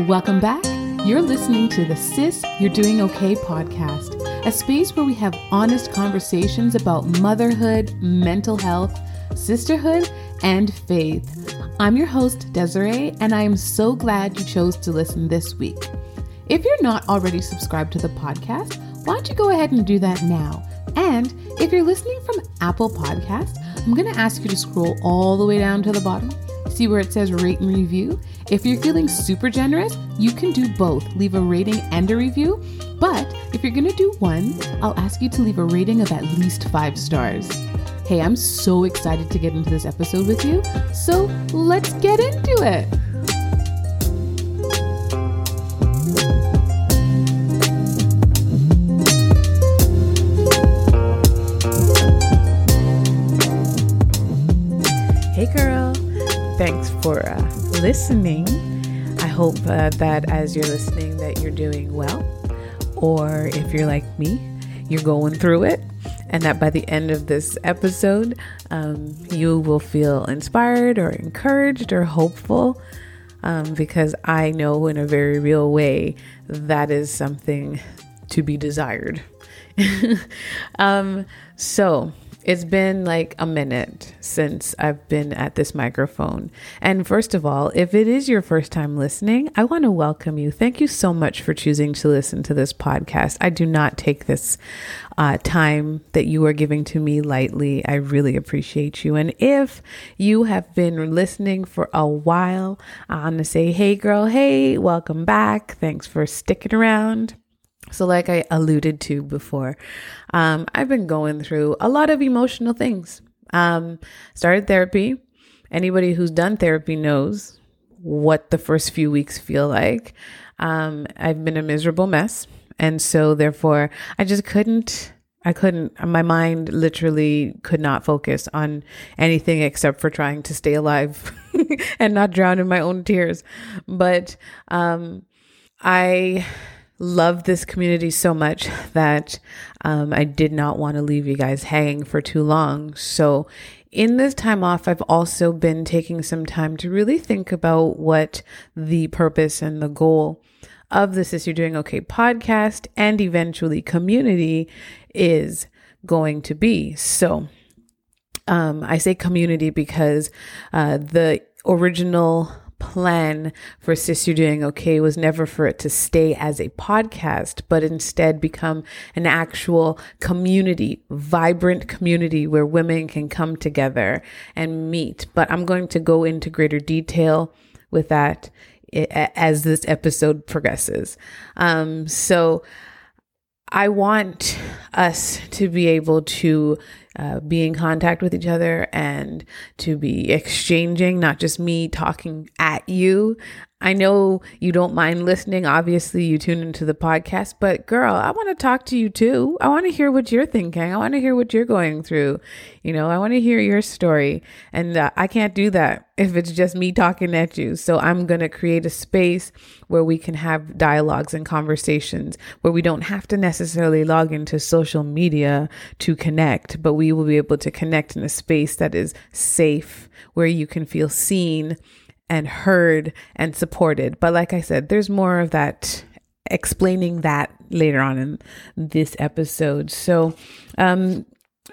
Welcome back. You're listening to the Sis You're Doing Okay podcast, a space where we have honest conversations about motherhood, mental health, sisterhood, and faith. I'm your host, Desiree, and I am so glad you chose to listen this week. If you're not already subscribed to the podcast, why don't you go ahead and do that now? And if you're listening from Apple Podcast, I'm going to ask you to scroll all the way down to the bottom See where it says rate and review? If you're feeling super generous, you can do both. Leave a rating and a review. But if you're to do one, I'll ask you to leave a rating of at least five stars. Hey, I'm so excited to get into this episode with you. So let's get into it. Thanks for uh, listening. I hope uh, that as you're listening that you're doing well or if you're like me, you're going through it and that by the end of this episode, um, you will feel inspired or encouraged or hopeful um, because I know in a very real way that is something to be desired. um, so, it's been like a minute since I've been at this microphone. And first of all, if it is your first time listening, I want to welcome you. Thank you so much for choosing to listen to this podcast. I do not take this uh, time that you are giving to me lightly. I really appreciate you. And if you have been listening for a while, I want to say, hey, girl, hey, welcome back. Thanks for sticking around. So, like I alluded to before, um, I've been going through a lot of emotional things. Um, started therapy. Anybody who's done therapy knows what the first few weeks feel like. Um, I've been a miserable mess. And so, therefore, I just couldn't I couldn't, my mind literally could not focus on anything except for trying to stay alive and not drown in my own tears. But um, I love this community so much that um, I did not want to leave you guys hanging for too long. So, in this time off, I've also been taking some time to really think about what the purpose and the goal of the Sis You're Doing Okay podcast and eventually community is going to be. So, um, I say community because uh, the original plan for Sis You're Doing Okay was never for it to stay as a podcast, but instead become an actual community, vibrant community where women can come together and meet. But I'm going to go into greater detail with that as this episode progresses. Um, so I want us to be able to uh, be in contact with each other and to be exchanging, not just me talking at you. I know you don't mind listening. Obviously, you tune into the podcast, but girl, I want to talk to you too. I want to hear what you're thinking. I want to hear what you're going through. You know, I want to hear your story. And uh, I can't do that if it's just me talking at you. So I'm going to create a space where we can have dialogues and conversations where we don't have to necessarily log into social media to connect, but we will be able to connect in a space that is safe, where you can feel seen and heard and supported. But like I said, there's more of that explaining that later on in this episode. So, um,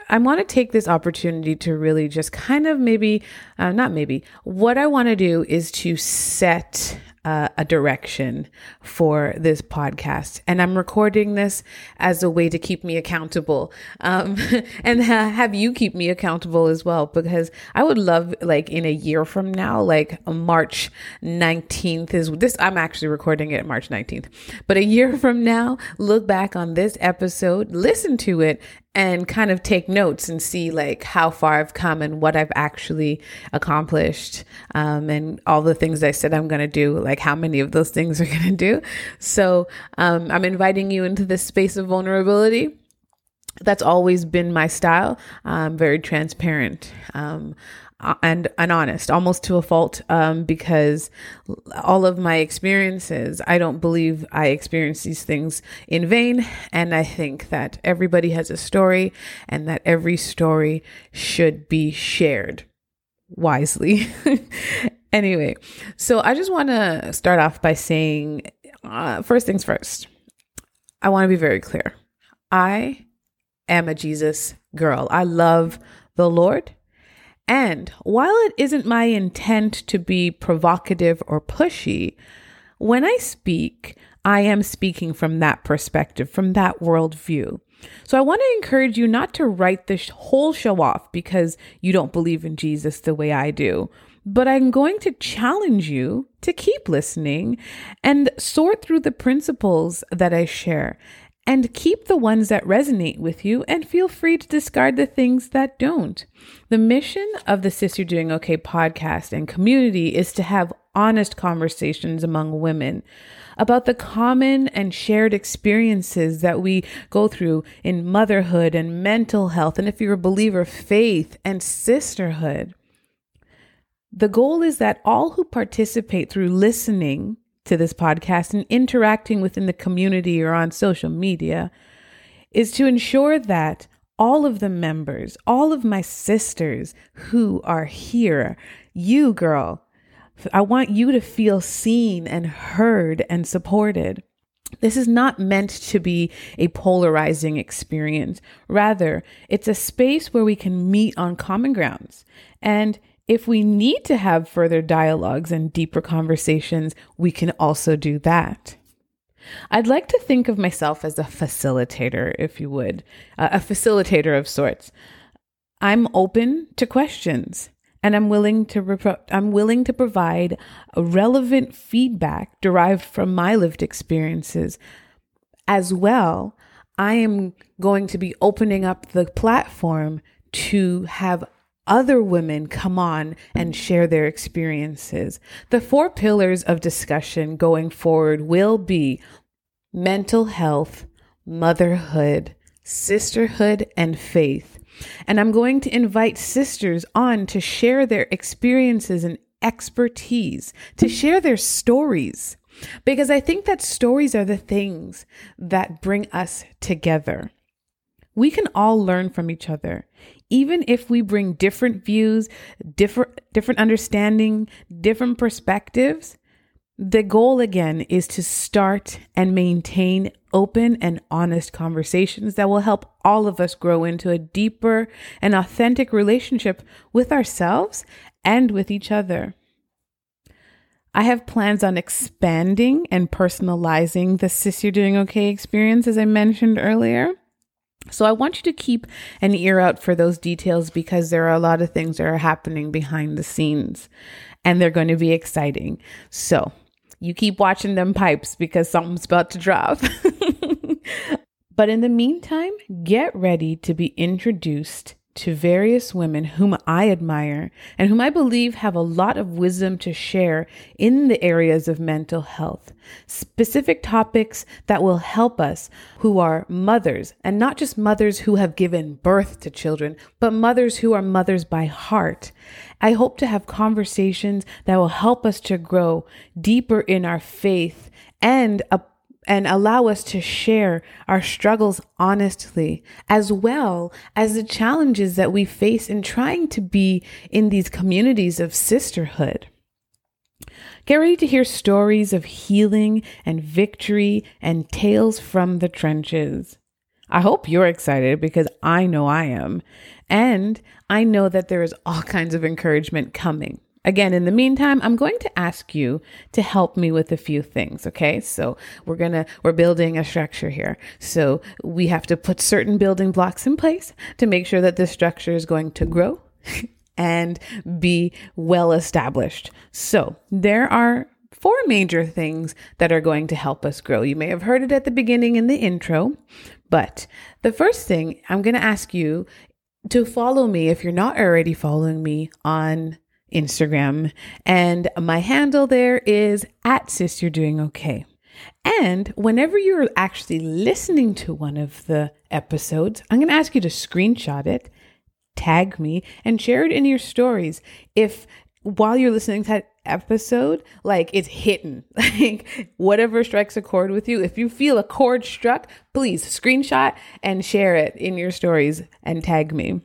I want to take this opportunity to really just kind of maybe, uh, not maybe, what I want to do is to set uh, a direction for this podcast. And I'm recording this as a way to keep me accountable. Um, and ha- have you keep me accountable as well, because I would love, like, in a year from now, like March 19th is this, I'm actually recording it March 19th, but a year from now, look back on this episode, listen to it, and kind of take notes and see like how far I've come and what I've actually accomplished um, and all the things I said I'm going to do, like how many of those things are going to do. So um, I'm inviting you into this space of vulnerability that's always been my style. I'm very transparent. Um, and and honest, almost to a fault, um, because all of my experiences, I don't believe I experience these things in vain, and I think that everybody has a story, and that every story should be shared wisely. anyway, so I just want to start off by saying uh, first things first. I want to be very clear. I am a Jesus girl. I love the Lord. And while it isn't my intent to be provocative or pushy, when I speak, I am speaking from that perspective, from that worldview. So I want to encourage you not to write this whole show off because you don't believe in Jesus the way I do. But I'm going to challenge you to keep listening and sort through the principles that I share and keep the ones that resonate with you and feel free to discard the things that don't. The mission of the Sis You're Doing Okay podcast and community is to have honest conversations among women about the common and shared experiences that we go through in motherhood and mental health, and if you're a believer, faith and sisterhood. The goal is that all who participate through listening to this podcast and interacting within the community or on social media is to ensure that all of the members, all of my sisters who are here, you girl, I want you to feel seen and heard and supported. This is not meant to be a polarizing experience. Rather, it's a space where we can meet on common grounds and if we need to have further dialogues and deeper conversations, we can also do that. I'd like to think of myself as a facilitator, if you would, a facilitator of sorts. I'm open to questions and I'm willing to I'm willing to provide relevant feedback derived from my lived experiences. As well, I am going to be opening up the platform to have other women come on and share their experiences. The four pillars of discussion going forward will be mental health, motherhood, sisterhood, and faith. And I'm going to invite sisters on to share their experiences and expertise, to share their stories, because I think that stories are the things that bring us together. We can all learn from each other even if we bring different views, different different understanding, different perspectives, the goal again is to start and maintain open and honest conversations that will help all of us grow into a deeper and authentic relationship with ourselves and with each other. I have plans on expanding and personalizing the Sis You're Doing Okay experience, as I mentioned earlier. So I want you to keep an ear out for those details because there are a lot of things that are happening behind the scenes and they're going to be exciting. So you keep watching them pipes because something's about to drop. but in the meantime, get ready to be introduced to various women whom I admire and whom I believe have a lot of wisdom to share in the areas of mental health. Specific topics that will help us who are mothers, and not just mothers who have given birth to children, but mothers who are mothers by heart. I hope to have conversations that will help us to grow deeper in our faith and a and allow us to share our struggles honestly, as well as the challenges that we face in trying to be in these communities of sisterhood. Get ready to hear stories of healing and victory and tales from the trenches. I hope you're excited because I know I am. And I know that there is all kinds of encouragement coming. Again, in the meantime, I'm going to ask you to help me with a few things, okay? So, we're going to we're building a structure here. So, we have to put certain building blocks in place to make sure that this structure is going to grow and be well established. So, there are four major things that are going to help us grow. You may have heard it at the beginning in the intro, but the first thing I'm going to ask you to follow me if you're not already following me on Instagram. And my handle there is at sis you're doing okay. And whenever you're actually listening to one of the episodes, I'm going to ask you to screenshot it, tag me, and share it in your stories. If while you're listening to that episode, like it's hitting, like whatever strikes a chord with you, if you feel a chord struck, please screenshot and share it in your stories and tag me.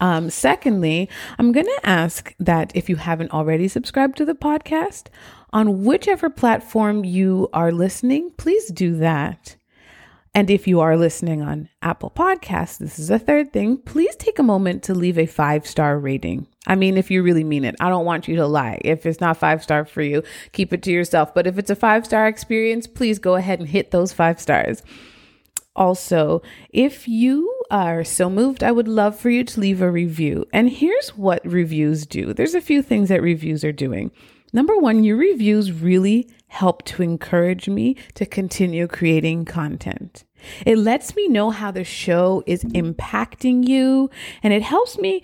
Um, secondly, I'm going to ask that if you haven't already subscribed to the podcast, on whichever platform you are listening, please do that. And if you are listening on Apple Podcasts, this is a third thing, please take a moment to leave a five star rating. I mean, if you really mean it, I don't want you to lie. If it's not five star for you, keep it to yourself. But if it's a five star experience, please go ahead and hit those five stars. Also, if you are so moved, I would love for you to leave a review. And here's what reviews do there's a few things that reviews are doing. Number one, your reviews really help to encourage me to continue creating content. It lets me know how the show is impacting you, and it helps me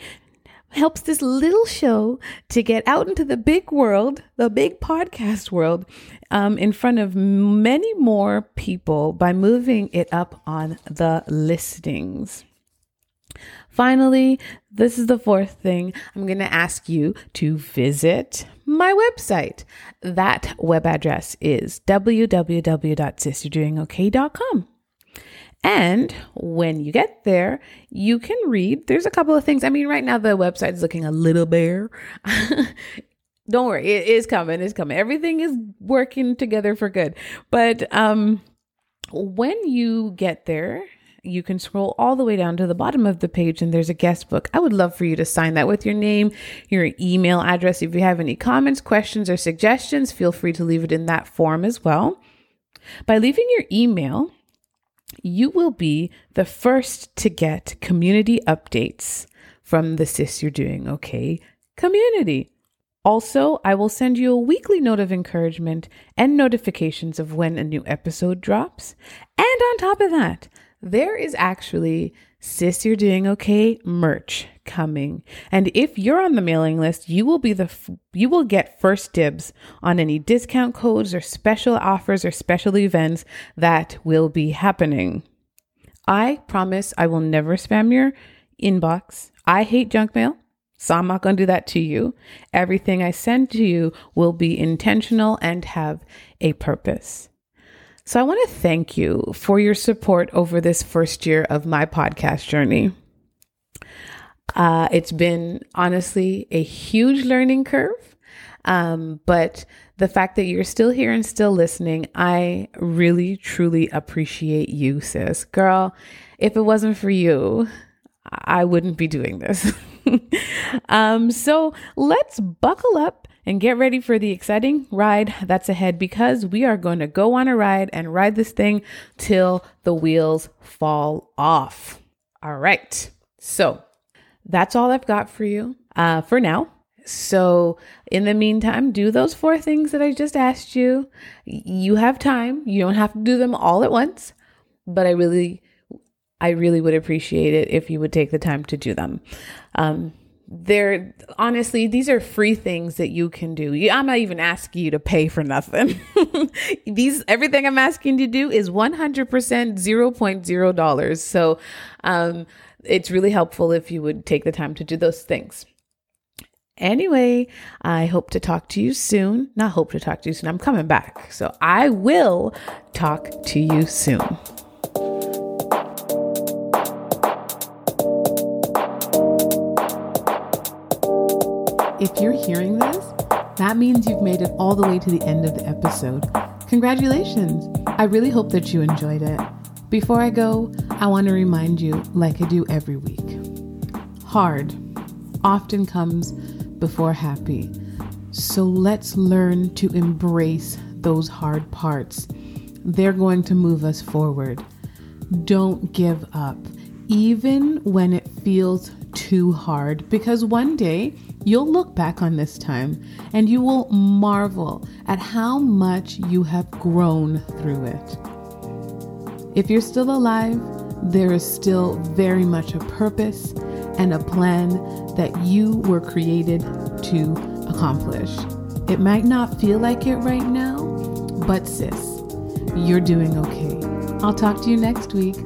helps this little show to get out into the big world, the big podcast world, um, in front of many more people by moving it up on the listings. Finally, this is the fourth thing. I'm going to ask you to visit my website. That web address is www.sisyouredoingok.com. And when you get there, you can read. There's a couple of things. I mean, right now the website is looking a little bare. Don't worry, it is coming. It's coming. Everything is working together for good. But um when you get there, you can scroll all the way down to the bottom of the page and there's a guest book. I would love for you to sign that with your name, your email address. If you have any comments, questions, or suggestions, feel free to leave it in that form as well. By leaving your email, you will be the first to get community updates from the Sis You're Doing Okay community. Also, I will send you a weekly note of encouragement and notifications of when a new episode drops. And on top of that, there is actually Sis You're Doing Okay merch coming. And if you're on the mailing list, you will be the f- you will get first dibs on any discount codes or special offers or special events that will be happening. I promise I will never spam your inbox. I hate junk mail. So I'm not going to do that to you. Everything I send to you will be intentional and have a purpose. So I want to thank you for your support over this first year of my podcast journey. Uh, it's been honestly a huge learning curve. Um, but the fact that you're still here and still listening, I really, truly appreciate you, sis. Girl, if it wasn't for you, I wouldn't be doing this. um, so let's buckle up and get ready for the exciting ride that's ahead because we are going to go on a ride and ride this thing till the wheels fall off. All right. So that's all I've got for you uh, for now. So, in the meantime, do those four things that I just asked you. You have time. You don't have to do them all at once, but I really, I really would appreciate it if you would take the time to do them. Um, they're honestly these are free things that you can do i'm not even asking you to pay for nothing these everything i'm asking you to do is 100% 0.0 dollars so um, it's really helpful if you would take the time to do those things anyway i hope to talk to you soon not hope to talk to you soon i'm coming back so i will talk to you soon If you're hearing this, that means you've made it all the way to the end of the episode. Congratulations! I really hope that you enjoyed it. Before I go, I want to remind you, like I do every week hard often comes before happy. So let's learn to embrace those hard parts. They're going to move us forward. Don't give up, even when it feels too hard, because one day You'll look back on this time and you will marvel at how much you have grown through it. If you're still alive, there is still very much a purpose and a plan that you were created to accomplish. It might not feel like it right now, but sis, you're doing okay. I'll talk to you next week.